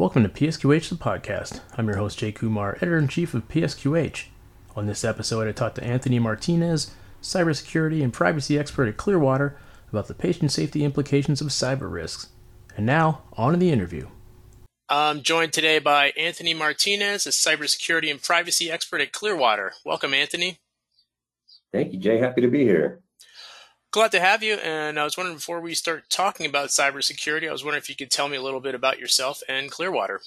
Welcome to PSQH the podcast. I'm your host Jay Kumar, editor in chief of PSQH. On this episode, I talked to Anthony Martinez, cybersecurity and privacy expert at Clearwater, about the patient safety implications of cyber risks. And now, on to the interview. I'm joined today by Anthony Martinez, a cybersecurity and privacy expert at Clearwater. Welcome, Anthony. Thank you, Jay. Happy to be here. Glad to have you. And I was wondering before we start talking about cybersecurity, I was wondering if you could tell me a little bit about yourself and Clearwater.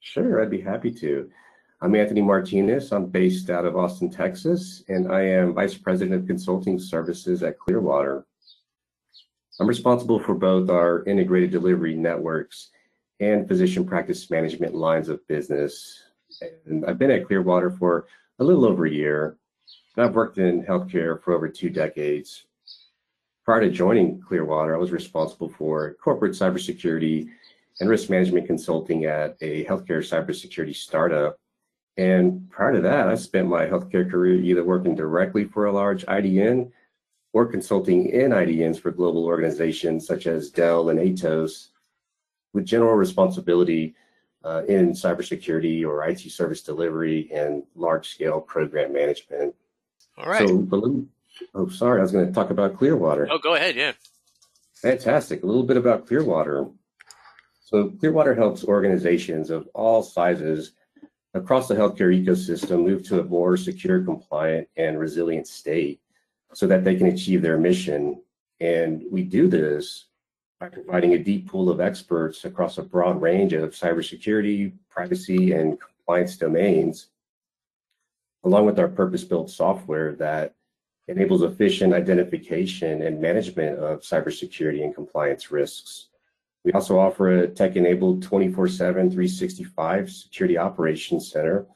Sure, I'd be happy to. I'm Anthony Martinez. I'm based out of Austin, Texas, and I am Vice President of Consulting Services at Clearwater. I'm responsible for both our integrated delivery networks and physician practice management lines of business. And I've been at Clearwater for a little over a year. I've worked in healthcare for over two decades. Prior to joining Clearwater, I was responsible for corporate cybersecurity and risk management consulting at a healthcare cybersecurity startup. And prior to that, I spent my healthcare career either working directly for a large IDN or consulting in IDNs for global organizations such as Dell and Atos with general responsibility uh, in cybersecurity or IT service delivery and large scale program management. All right. So, oh, sorry, I was going to talk about Clearwater. Oh, go ahead. Yeah. Fantastic. A little bit about Clearwater. So, Clearwater helps organizations of all sizes across the healthcare ecosystem move to a more secure, compliant, and resilient state so that they can achieve their mission. And we do this by providing a deep pool of experts across a broad range of cybersecurity, privacy, and compliance domains, along with our purpose-built software that enables efficient identification and management of cybersecurity and compliance risks. We also offer a tech-enabled 24-7, 365 security operations center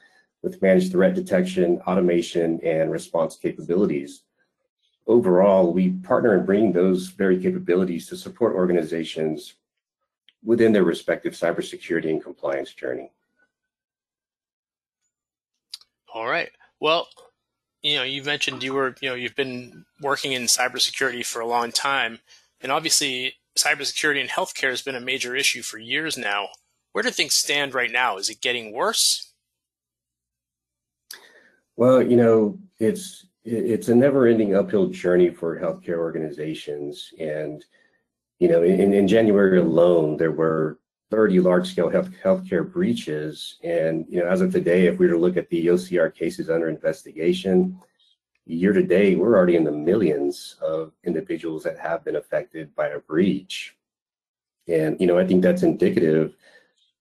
with managed threat detection, automation, and response capabilities overall, we partner in bringing those very capabilities to support organizations within their respective cybersecurity and compliance journey. All right. Well, you know, you mentioned you were, you know, you've been working in cybersecurity for a long time, and obviously, cybersecurity in healthcare has been a major issue for years now. Where do things stand right now? Is it getting worse? Well, you know, it's it's a never-ending uphill journey for healthcare organizations. And you know, in, in January alone, there were 30 large-scale health healthcare breaches. And you know, as of today, if we were to look at the OCR cases under investigation, year to date, we're already in the millions of individuals that have been affected by a breach. And you know, I think that's indicative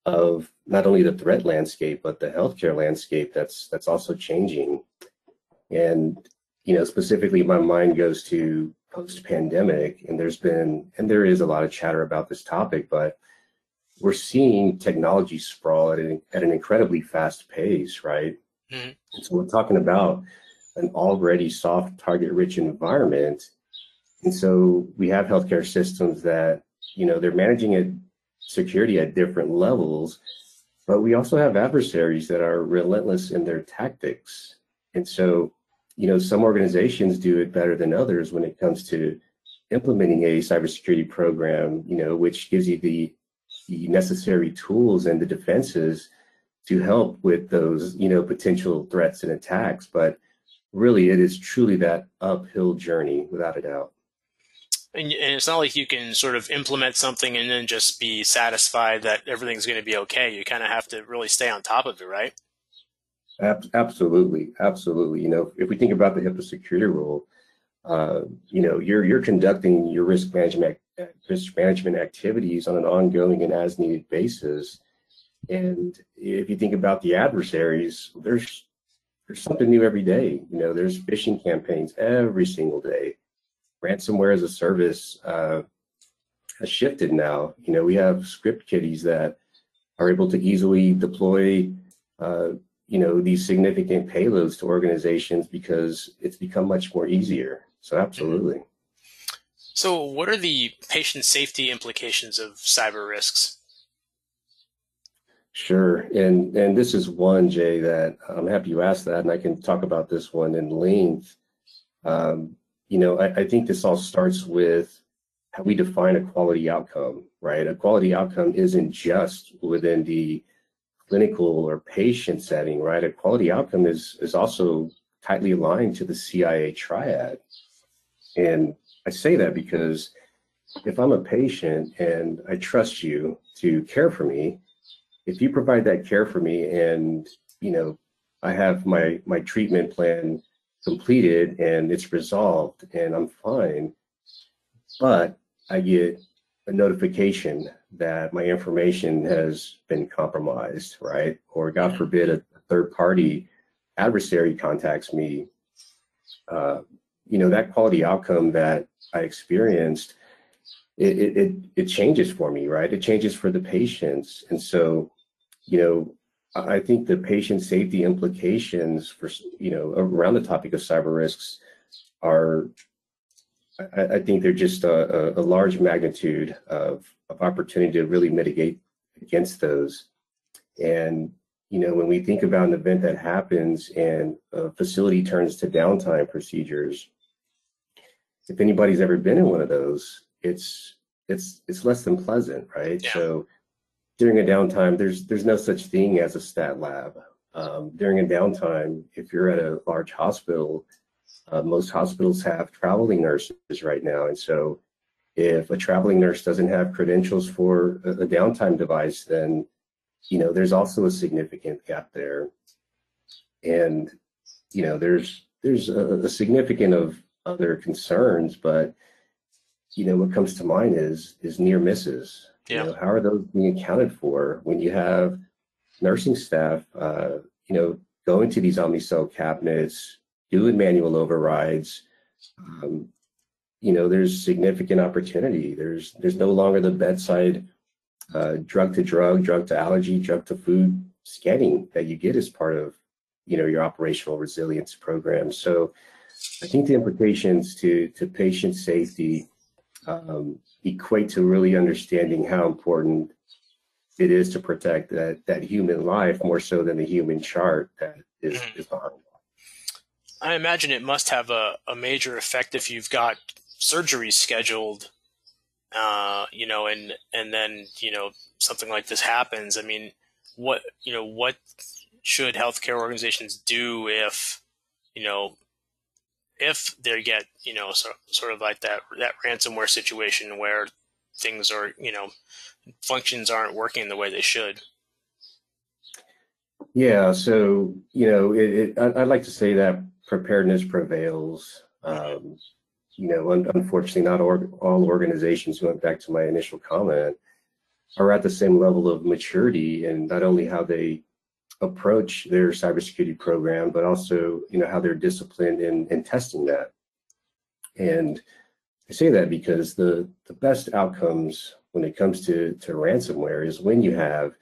of not only the threat landscape, but the healthcare landscape that's that's also changing. And you know, specifically my mind goes to post-pandemic, and there's been and there is a lot of chatter about this topic, but we're seeing technology sprawl at an, at an incredibly fast pace, right? Mm-hmm. so we're talking about an already soft target-rich environment, and so we have healthcare systems that you know they're managing it security at different levels, but we also have adversaries that are relentless in their tactics, and so you know, some organizations do it better than others when it comes to implementing a cybersecurity program, you know, which gives you the, the necessary tools and the defenses to help with those, you know, potential threats and attacks. But really, it is truly that uphill journey without a doubt. And, and it's not like you can sort of implement something and then just be satisfied that everything's going to be okay. You kind of have to really stay on top of it, right? absolutely, absolutely. You know, if we think about the HIPAA security rule, uh, you know, you're you're conducting your risk management risk management activities on an ongoing and as needed basis. And if you think about the adversaries, there's there's something new every day. You know, there's phishing campaigns every single day. Ransomware as a service uh, has shifted now. You know, we have script kiddies that are able to easily deploy uh, you know these significant payloads to organizations because it's become much more easier so absolutely so what are the patient safety implications of cyber risks sure and and this is one jay that i'm happy you asked that and i can talk about this one in length um, you know I, I think this all starts with how we define a quality outcome, right? A quality outcome isn't just within the clinical or patient setting, right? A quality outcome is is also tightly aligned to the CIA triad. And I say that because if I'm a patient and I trust you to care for me, if you provide that care for me and, you know, I have my my treatment plan completed and it's resolved and I'm fine, but I get a notification that my information has been compromised, right? Or God forbid, a third party adversary contacts me. Uh, you know, that quality outcome that I experienced, it, it, it, changes for me, right? It changes for the patients. And so, you know, I think the patient safety implications for, you know, around the topic of cyber risks are I, I think they're just a, a, large magnitude of, of opportunity to really mitigate against those. And, you know, when we think about an event that happens and a facility turns to downtime procedures, if anybody's ever been in one of those, it's it's it's less than pleasant, right? Yeah. So during a downtime, there's there's no such thing as a stat lab. Um, during a downtime, if you're at a large hospital, uh, most hospitals have traveling nurses right now. And so if a traveling nurse doesn't have credentials for a, a downtime device, then, you know, there's also a significant gap there. And, you know, there's, there's a, a significant of other concerns, but, you know, what comes to mind is, is near misses. Yeah. You know, how are those being accounted for when you have nursing staff, uh, you know, going to these Omnicell cabinets, doing manual overrides, um, you know, there's significant opportunity. There's there's no longer the bedside uh, drug to drug, drug to allergy, drug to food scanning that you get as part of you know your operational resilience program. So I think the implications to to patient safety um, equate to really understanding how important it is to protect that that human life more so than the human chart that is, mm-hmm. is behind. I imagine it must have a, a major effect if you've got surgery scheduled, uh, you know, and and then you know something like this happens. I mean, what you know, what should healthcare organizations do if you know if they get you know sort sort of like that that ransomware situation where things are you know functions aren't working the way they should. Yeah, so you know, it, it, I'd like to say that preparedness prevails. Um, you know, un- unfortunately, not or- all organizations, going back to my initial comment, are at the same level of maturity and not only how they approach their cybersecurity program, but also, you know, how they're disciplined in, in testing that. And I say that because the, the best outcomes when it comes to, to ransomware is when you have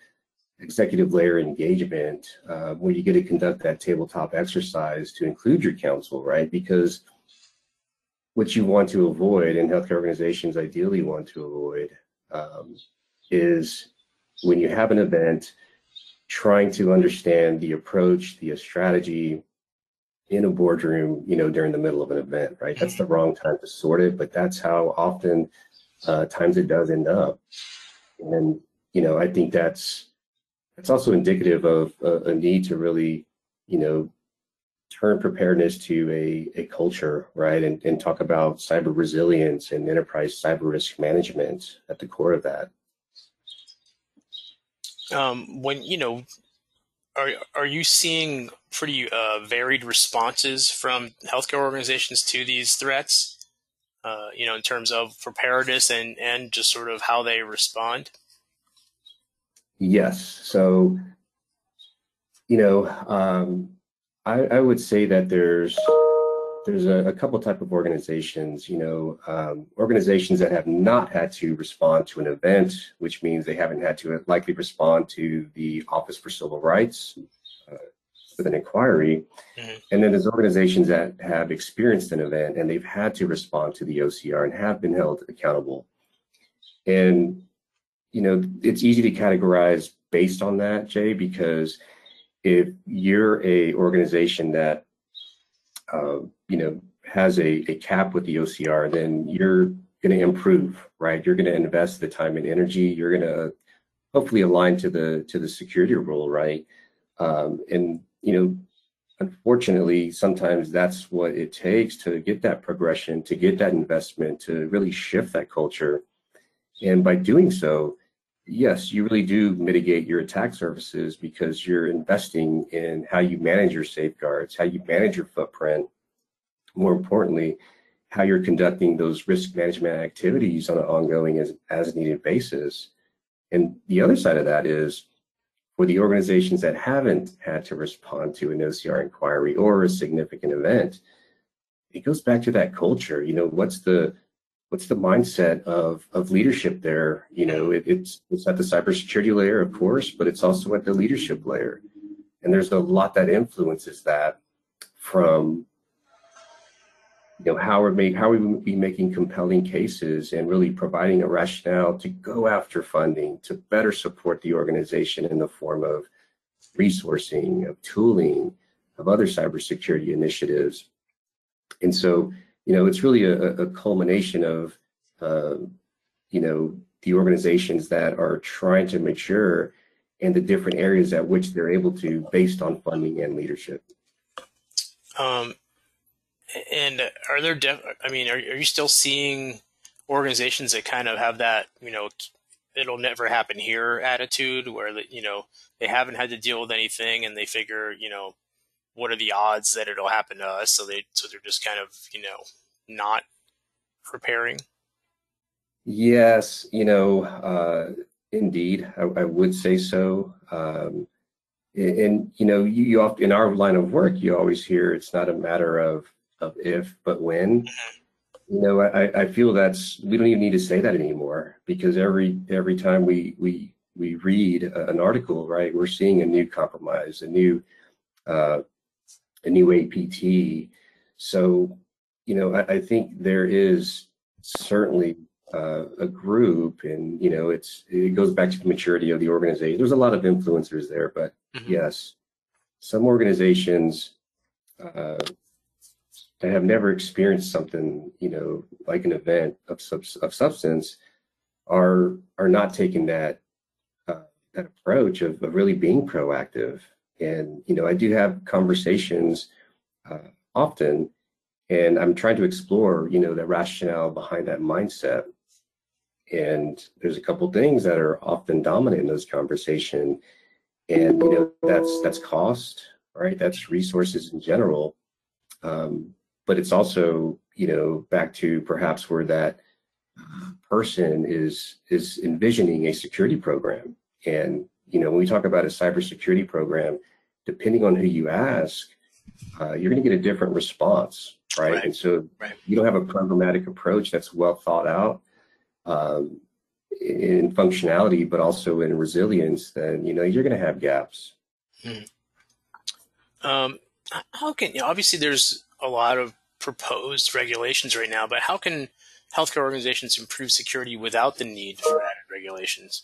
executive layer engagement uh, where you get to conduct that tabletop exercise to include your counsel, right? Because what you want to avoid and healthcare organizations ideally want to avoid um, is when you have an event, trying to understand the approach, the strategy in a boardroom, you know, during the middle of an event, right? That's the wrong time to sort it, but that's how often uh, times it does end up. And, you know, I think that's that's also indicative of a, a need to really, you know, turn preparedness to a, a culture, right? And, and talk about cyber resilience and enterprise cyber risk management at the core of that. Um, when, you know, are, are you seeing pretty uh, varied responses from healthcare organizations to these threats? Uh, you know, in terms of preparedness and, and just sort of how they respond? Yes. So, you know, um, I, I, would say that there's there's a, a couple type of organizations. You know, um, organizations that have not had to respond to an event, which means they haven't had to likely respond to the Office for Civil Rights uh, with an inquiry, mm-hmm. and then there's organizations that have experienced an event and they've had to respond to the OCR and have been held accountable. And you know, it's easy to categorize based on that, Jay, because if you're a organization that, uh, you know, has a, a cap with the OCR, then you're going to improve, right? You're going to invest the time and energy. You're going to hopefully align to the to the security rule, right? Um, and you know, unfortunately, sometimes that's what it takes to get that progression, to get that investment, to really shift that culture. And by doing so, yes, you really do mitigate your attack surfaces because you're investing in how you manage your safeguards, how you manage your footprint. More importantly, how you're conducting those risk management activities on an ongoing as, as needed basis. And the other side of that is for the organizations that haven't had to respond to an OCR inquiry or a significant event, it goes back to that culture. You know, what's the what's the mindset of of leadership there? You know, it, it's it's at the cybersecurity layer, of course, but it's also at the leadership layer. And there's a lot that influences that from you know how are we how are we making compelling cases and really providing a rationale to go after funding to better support the organization in the form of resourcing of tooling of other cybersecurity initiatives. And so you know it's really a, a culmination of uh, you know the organizations that are trying to mature and the different areas at which they're able to based on funding and leadership. Um, and are there? Def- I mean, are, are you still seeing organizations that kind of have that, you know, it'll never happen here attitude, where you know they haven't had to deal with anything, and they figure, you know, what are the odds that it'll happen to us? So they, so they're just kind of, you know, not preparing. Yes, you know, uh, indeed, I, I, would say so. Um, and you know, you, you often, in our line of work, you always hear it's not a matter of of if but when. You know I, I feel that's we don't even need to say that anymore because every every time we we we read an article right we're seeing a new compromise a new uh, a new apt so you know i, I think there is certainly uh, a group and you know it's it goes back to the maturity of the organization. There's a lot of influencers there but mm-hmm. yes some organizations uh, that have never experienced something, you know, like an event of of substance, are are not taking that uh, that approach of, of really being proactive. And you know, I do have conversations uh, often, and I'm trying to explore, you know, the rationale behind that mindset. And there's a couple things that are often dominant in those conversation, and you know, that's that's cost, right? That's resources in general. Um, but it's also you know back to perhaps where that person is is envisioning a security program and you know when we talk about a cybersecurity program depending on who you ask uh, you're going to get a different response right, right. and so right. you don't have a programmatic approach that's well thought out um, in functionality but also in resilience then you know you're going to have gaps hmm. um, how can you know, obviously there's a lot of proposed regulations right now, but how can healthcare organizations improve security without the need for added regulations?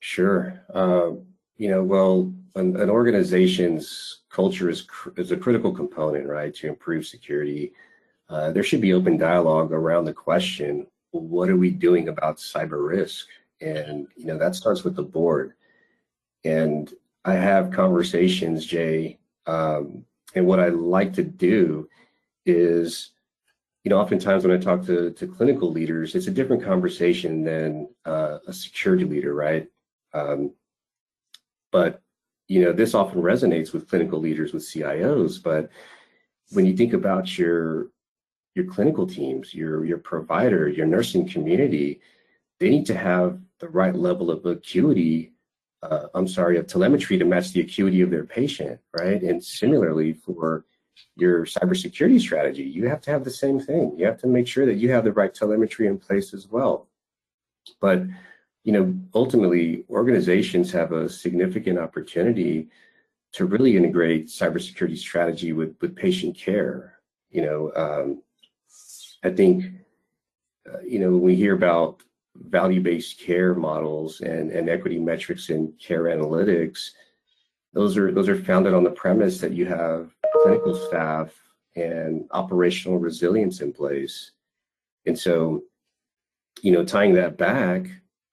Sure. Uh, you know, well, an, an, organization's culture is cr- is a critical component, right, to improve security. Uh, there should be open dialogue around the question: What are we doing about cyber risk? And you know, that starts with the board. And I have conversations, Jay, um, and what I like to do is, you know, oftentimes when I talk to, to clinical leaders, it's a different conversation than uh, a security leader, right? Um, but, you know, this often resonates with clinical leaders, with CIOs. But when you think about your your clinical teams, your your provider, your nursing community, they need to have the right level of acuity uh, I'm sorry, of telemetry to match the acuity of their patient, right? And similarly for your cybersecurity strategy, you have to have the same thing. You have to make sure that you have the right telemetry in place as well. But you know, ultimately, organizations have a significant opportunity to really integrate cybersecurity strategy with with patient care. You know, um, I think uh, you know when we hear about value-based care models and, and equity metrics and care analytics, those are those are founded on the premise that you have clinical staff and operational resilience in place. And so, you know, tying that back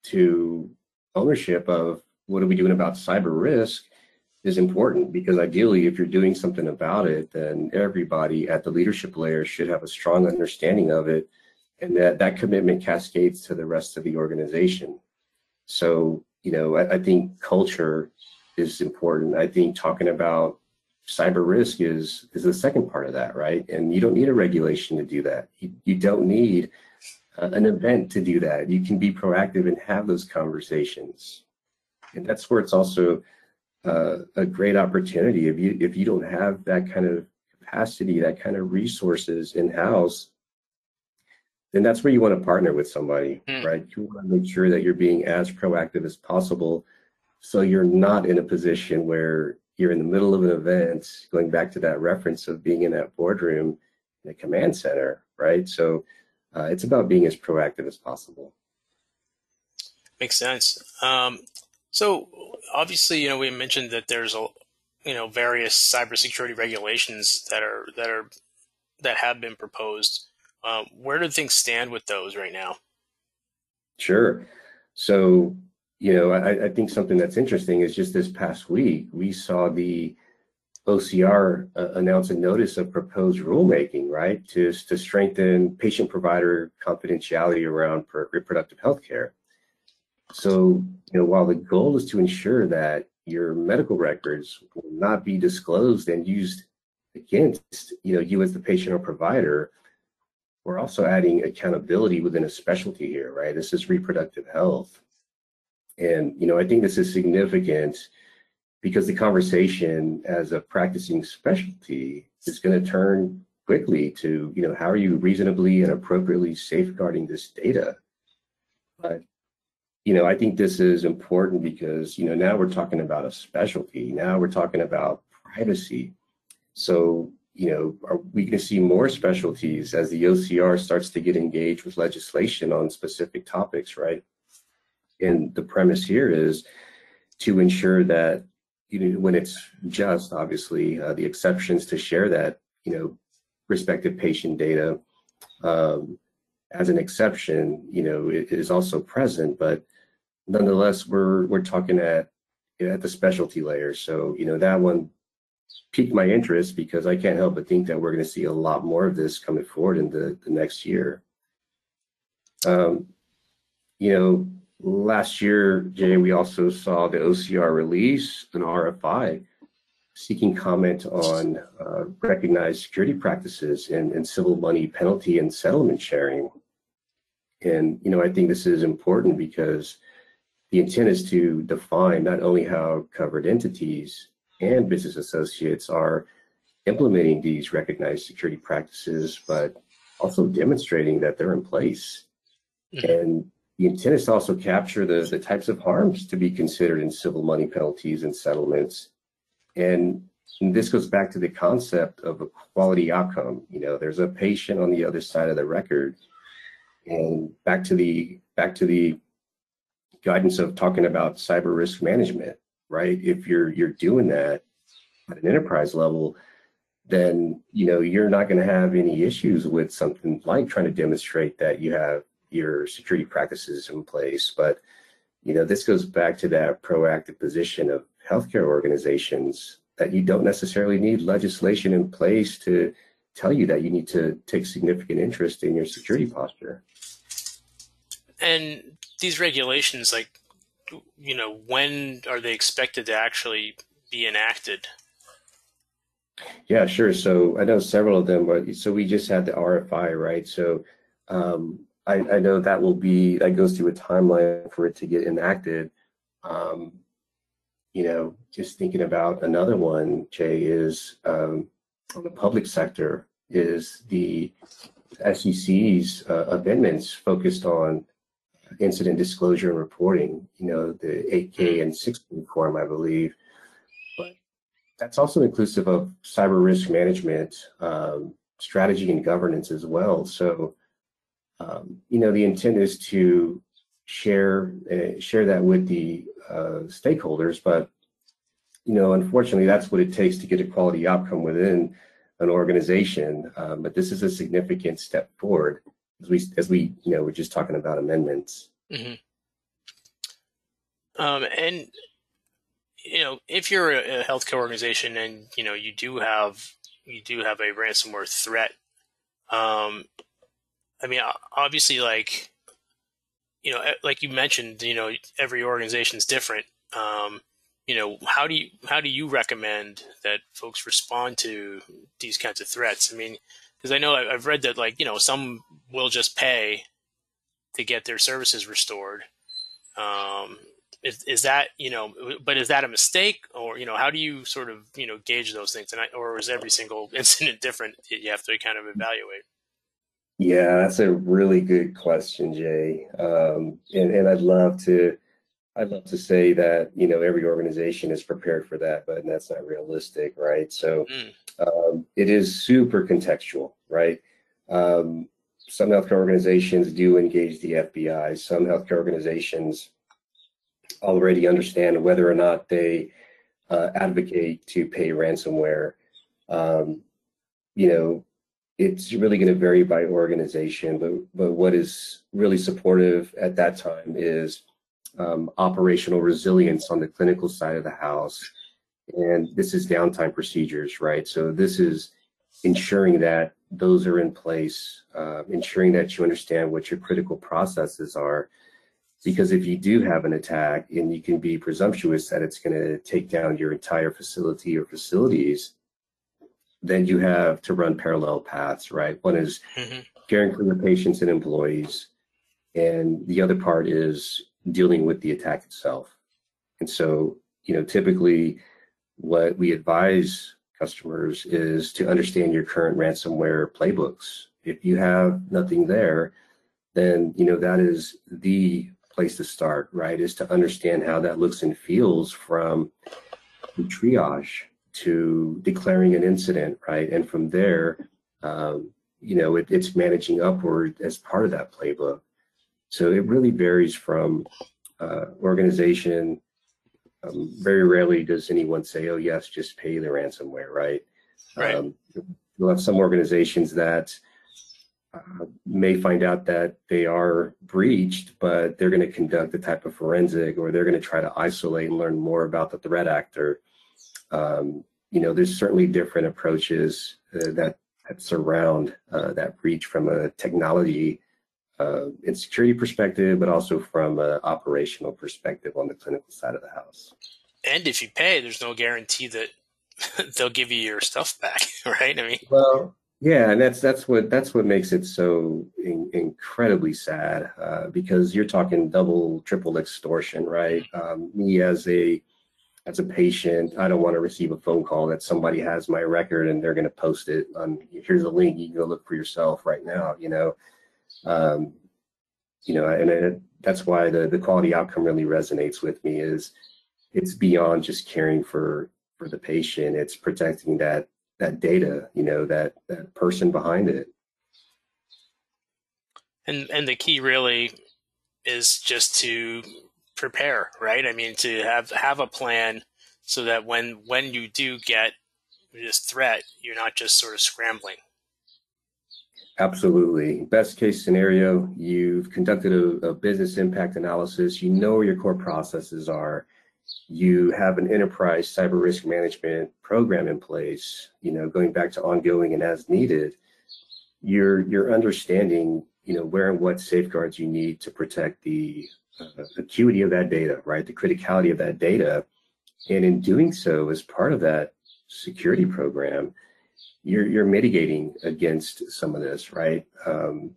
to ownership of what are we doing about cyber risk is important because ideally, if you're doing something about it, then everybody at the leadership layer should have a strong understanding of it and that that commitment cascades to the rest of the organization. So, you know, I, I think culture is important. I think talking about cyber risk is is the second part of that, right? And you don't need a regulation to do that. You, you don't need uh, an event to do that. You can be proactive and have those conversations. And that's where it's also uh, a great opportunity. If you if you don't have that kind of capacity, that kind of resources in house, then that's where you want to partner with somebody, mm. right? You want to make sure that you're being as proactive as possible, so you're not in a position where you're in the middle of an event. Going back to that reference of being in that boardroom, in a command center, right? So uh, it's about being as proactive as possible. Makes sense. Um, so obviously, you know, we mentioned that there's a, you know, various cybersecurity regulations that are that are that have been proposed. Uh, where do things stand with those right now? Sure. So, you know, I, I, think something that's interesting is just this past week we saw the OCR uh, announce a notice of proposed rulemaking, right, to to strengthen patient-provider confidentiality around reproductive health care. So, you know, while the goal is to ensure that your medical records will not be disclosed and used against, you know, you as the patient or provider, we're also adding accountability within a specialty here, right? This is reproductive health. And, you know, I think this is significant because the conversation as a practicing specialty is going to turn quickly to, you know, how are you reasonably and appropriately safeguarding this data? But you know, I think this is important because, you know, now we're talking about a specialty. Now we're talking about privacy. So, you know, are we going to see more specialties as the OCR starts to get engaged with legislation on specific topics, right? And the premise here is to ensure that, you know, when it's just, obviously, uh, the exceptions to share that, you know, respective patient data um, as an exception, you know, it is also present, but nonetheless, we're we're talking at at the specialty layer. So you know that one piqued my interest because I can't help but think that we're going to see a lot more of this coming forward in the, the next year. Um, you know, last year, Jay, we also saw the OCR release an RFI seeking comment on uh, recognized security practices in, in civil money penalty and settlement sharing. And, you know, I think this is important because the intent is to define not only how covered entities and business associates are implementing these recognized security practices, but also demonstrating that they're in place. Mm-hmm. And the intent is to also capture the, the types of harms to be considered in civil money penalties and settlements. And, and this goes back to the concept of a quality outcome. You know, there's a patient on the other side of the record. And back to the back to the guidance of talking about cyber risk management, right? If you're you're doing that at an enterprise level, then you know you're not going to have any issues with something like trying to demonstrate that you have your security practices in place. But you know this goes back to that proactive position of healthcare organizations that you don't necessarily need legislation in place to tell you that you need to take significant interest in your security posture. And these regulations, like, you know, when are they expected to actually be enacted? Yeah, sure. So I know several of them. But so we just had the RFI, right? So um, I, I, know that will be that goes through a timeline for it to get enacted. Um, you know, just thinking about another one, Jay, is um, on the public sector is the SEC's uh, amendments focused on incident disclosure and reporting, you know, the 8K and 16 form, I believe. But that's also inclusive of cyber risk management, um, strategy and governance as well. So, um, you know, the intent is to share uh, share that with the uh, stakeholders, but you know, unfortunately, that's what it takes to get a quality outcome within an organization. Um, but this is a significant step forward as we as we you know we're just talking about amendments. Mm-hmm. Um, and you know, if you're a, healthcare organization and you know you do have you do have a ransomware threat, um, I mean, obviously, like you know, like you mentioned, you know, every organization is different. Um, you know, how do you how do you recommend that folks respond to these kinds of threats? I mean, because I know I've read that like you know some will just pay to get their services restored. Um, is, is that you know but is that a mistake? Or you know how do you sort of you know gauge those things? And I, or is every single incident different that you have to kind of evaluate? Yeah that's a really good question jay. Um, and, and i'd love to i'd love to say that you know every organization is prepared for that but that's not realistic right? So mm. Um, it is super contextual right? Um, some healthcare organizations do engage the fbi some healthcare organizations already understand whether or not they uh, advocate to pay ransomware. Um, you know, it's really going to vary by organization, but but what is really supportive at that time is um, operational resilience on the clinical side of the house, and this is downtime procedures, right? So this is ensuring that those are in place, uh, ensuring that you understand what your critical processes are, because if you do have an attack and you can be presumptuous that it's going to take down your entire facility or facilities, then you have to run parallel paths, right? One is mm-hmm. caring for your patients and employees, and the other part is dealing with the attack itself. And so, you know, typically what we advise customers is to understand your current ransomware playbooks. If you have nothing there, then you know that is the place to start, right? Is to understand how that looks and feels from triage to declaring an incident, right? And from there, um, you know, it, it's managing upward as part of that playbook. So it really varies from uh, organization. Um, very rarely does anyone say, "Oh, yes, just pay the ransomware," right? Right. Um, you'll have some organizations that uh, may find out that they are breached, but they're going to conduct a type of forensic or they're going to try to isolate and learn more about the threat actor. Um, you know, there's certainly different approaches uh, that, that surround uh, that breach from a technology uh, and security perspective, but also from an operational perspective on the clinical side of the house. And if you pay, there's no guarantee that they'll give you your stuff back, right? I mean, well, yeah, and that's that's what that's what makes it so in, incredibly sad uh, because you're talking double, triple extortion, right? Um, me as a as a patient, I don't want to receive a phone call that somebody has my record and they're going to post it on. Here's a link. You can go look for yourself right now. You know, um, you know, and it, that's why the the quality outcome really resonates with me. Is it's beyond just caring for for the patient. It's protecting that that data, you know, that that person behind it. And and the key really is just to prepare, right? I mean, to have have a plan so that when when you do get this threat, you're not just sort of scrambling. Absolutely. Best case scenario, you've conducted a, a business impact analysis. You know where your core processes are you have an enterprise cyber risk management program in place, you know, going back to ongoing and as needed, you're you're understanding, you know, where and what safeguards you need to protect the uh, acuity of that data, right? The criticality of that data. And in doing so, as part of that security program, you're you're mitigating against some of this, right? Um,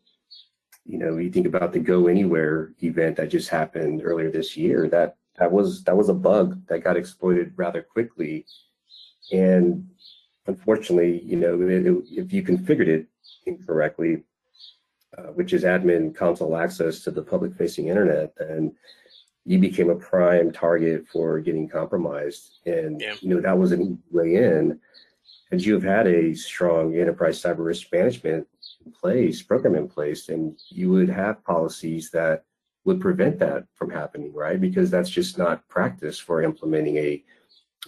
you know, you think about the Go Anywhere event that just happened earlier this year. That that was that was a bug that got exploited rather quickly, and unfortunately, you know, it, it, if you configured it incorrectly, uh, which is admin console access to the public-facing internet, then you became a prime target for getting compromised. And yeah. you know that was an easy way in. And you have had a strong enterprise cyber risk management in place, program in place, and you would have policies that would prevent that from happening, right? Because that's just not practice for implementing a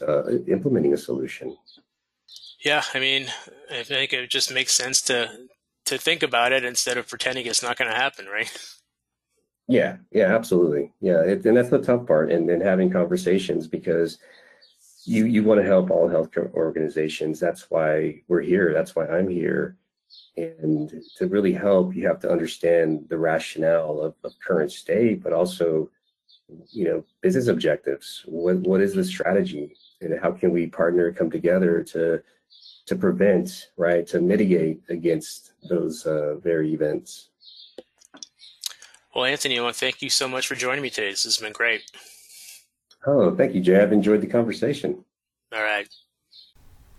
uh, implementing a solution. Yeah, I mean, I think it just makes sense to to to think about it instead of pretending it's not going to happen, right? Yeah, yeah, absolutely. Yeah, it, and that's the tough part, and then having conversations because you you want to help all healthcare organizations. That's why we're here. That's why I'm here. And to really help, you have to understand the rationale of, of current state, but also, you know, business objectives. What what is the strategy, and how can we partner, come together to to prevent, right, to mitigate against those uh, very events. Well, Anthony, I want to thank you so much for joining me today. This has been great. Oh, thank you, Jay. I've enjoyed the conversation. All right.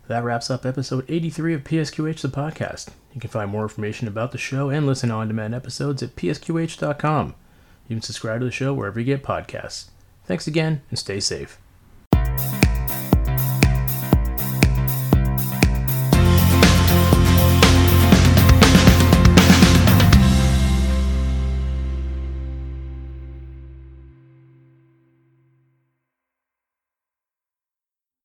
That wraps up episode 83 of PSQH the podcast. You can find more information about the show and listen to on demand episodes at psqh.com. You can subscribe to the show wherever you get podcasts. Thanks again and stay safe.